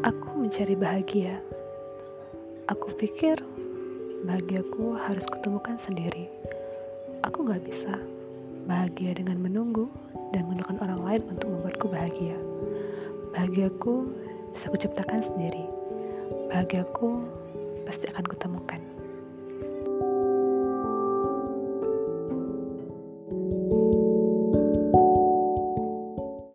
Aku mencari bahagia. Aku pikir bahagiaku harus kutemukan sendiri. Aku gak bisa bahagia dengan menunggu dan menggunakan orang lain untuk membuatku bahagia. Bahagiaku bisa kuciptakan sendiri. Bahagiaku pasti akan kutemukan.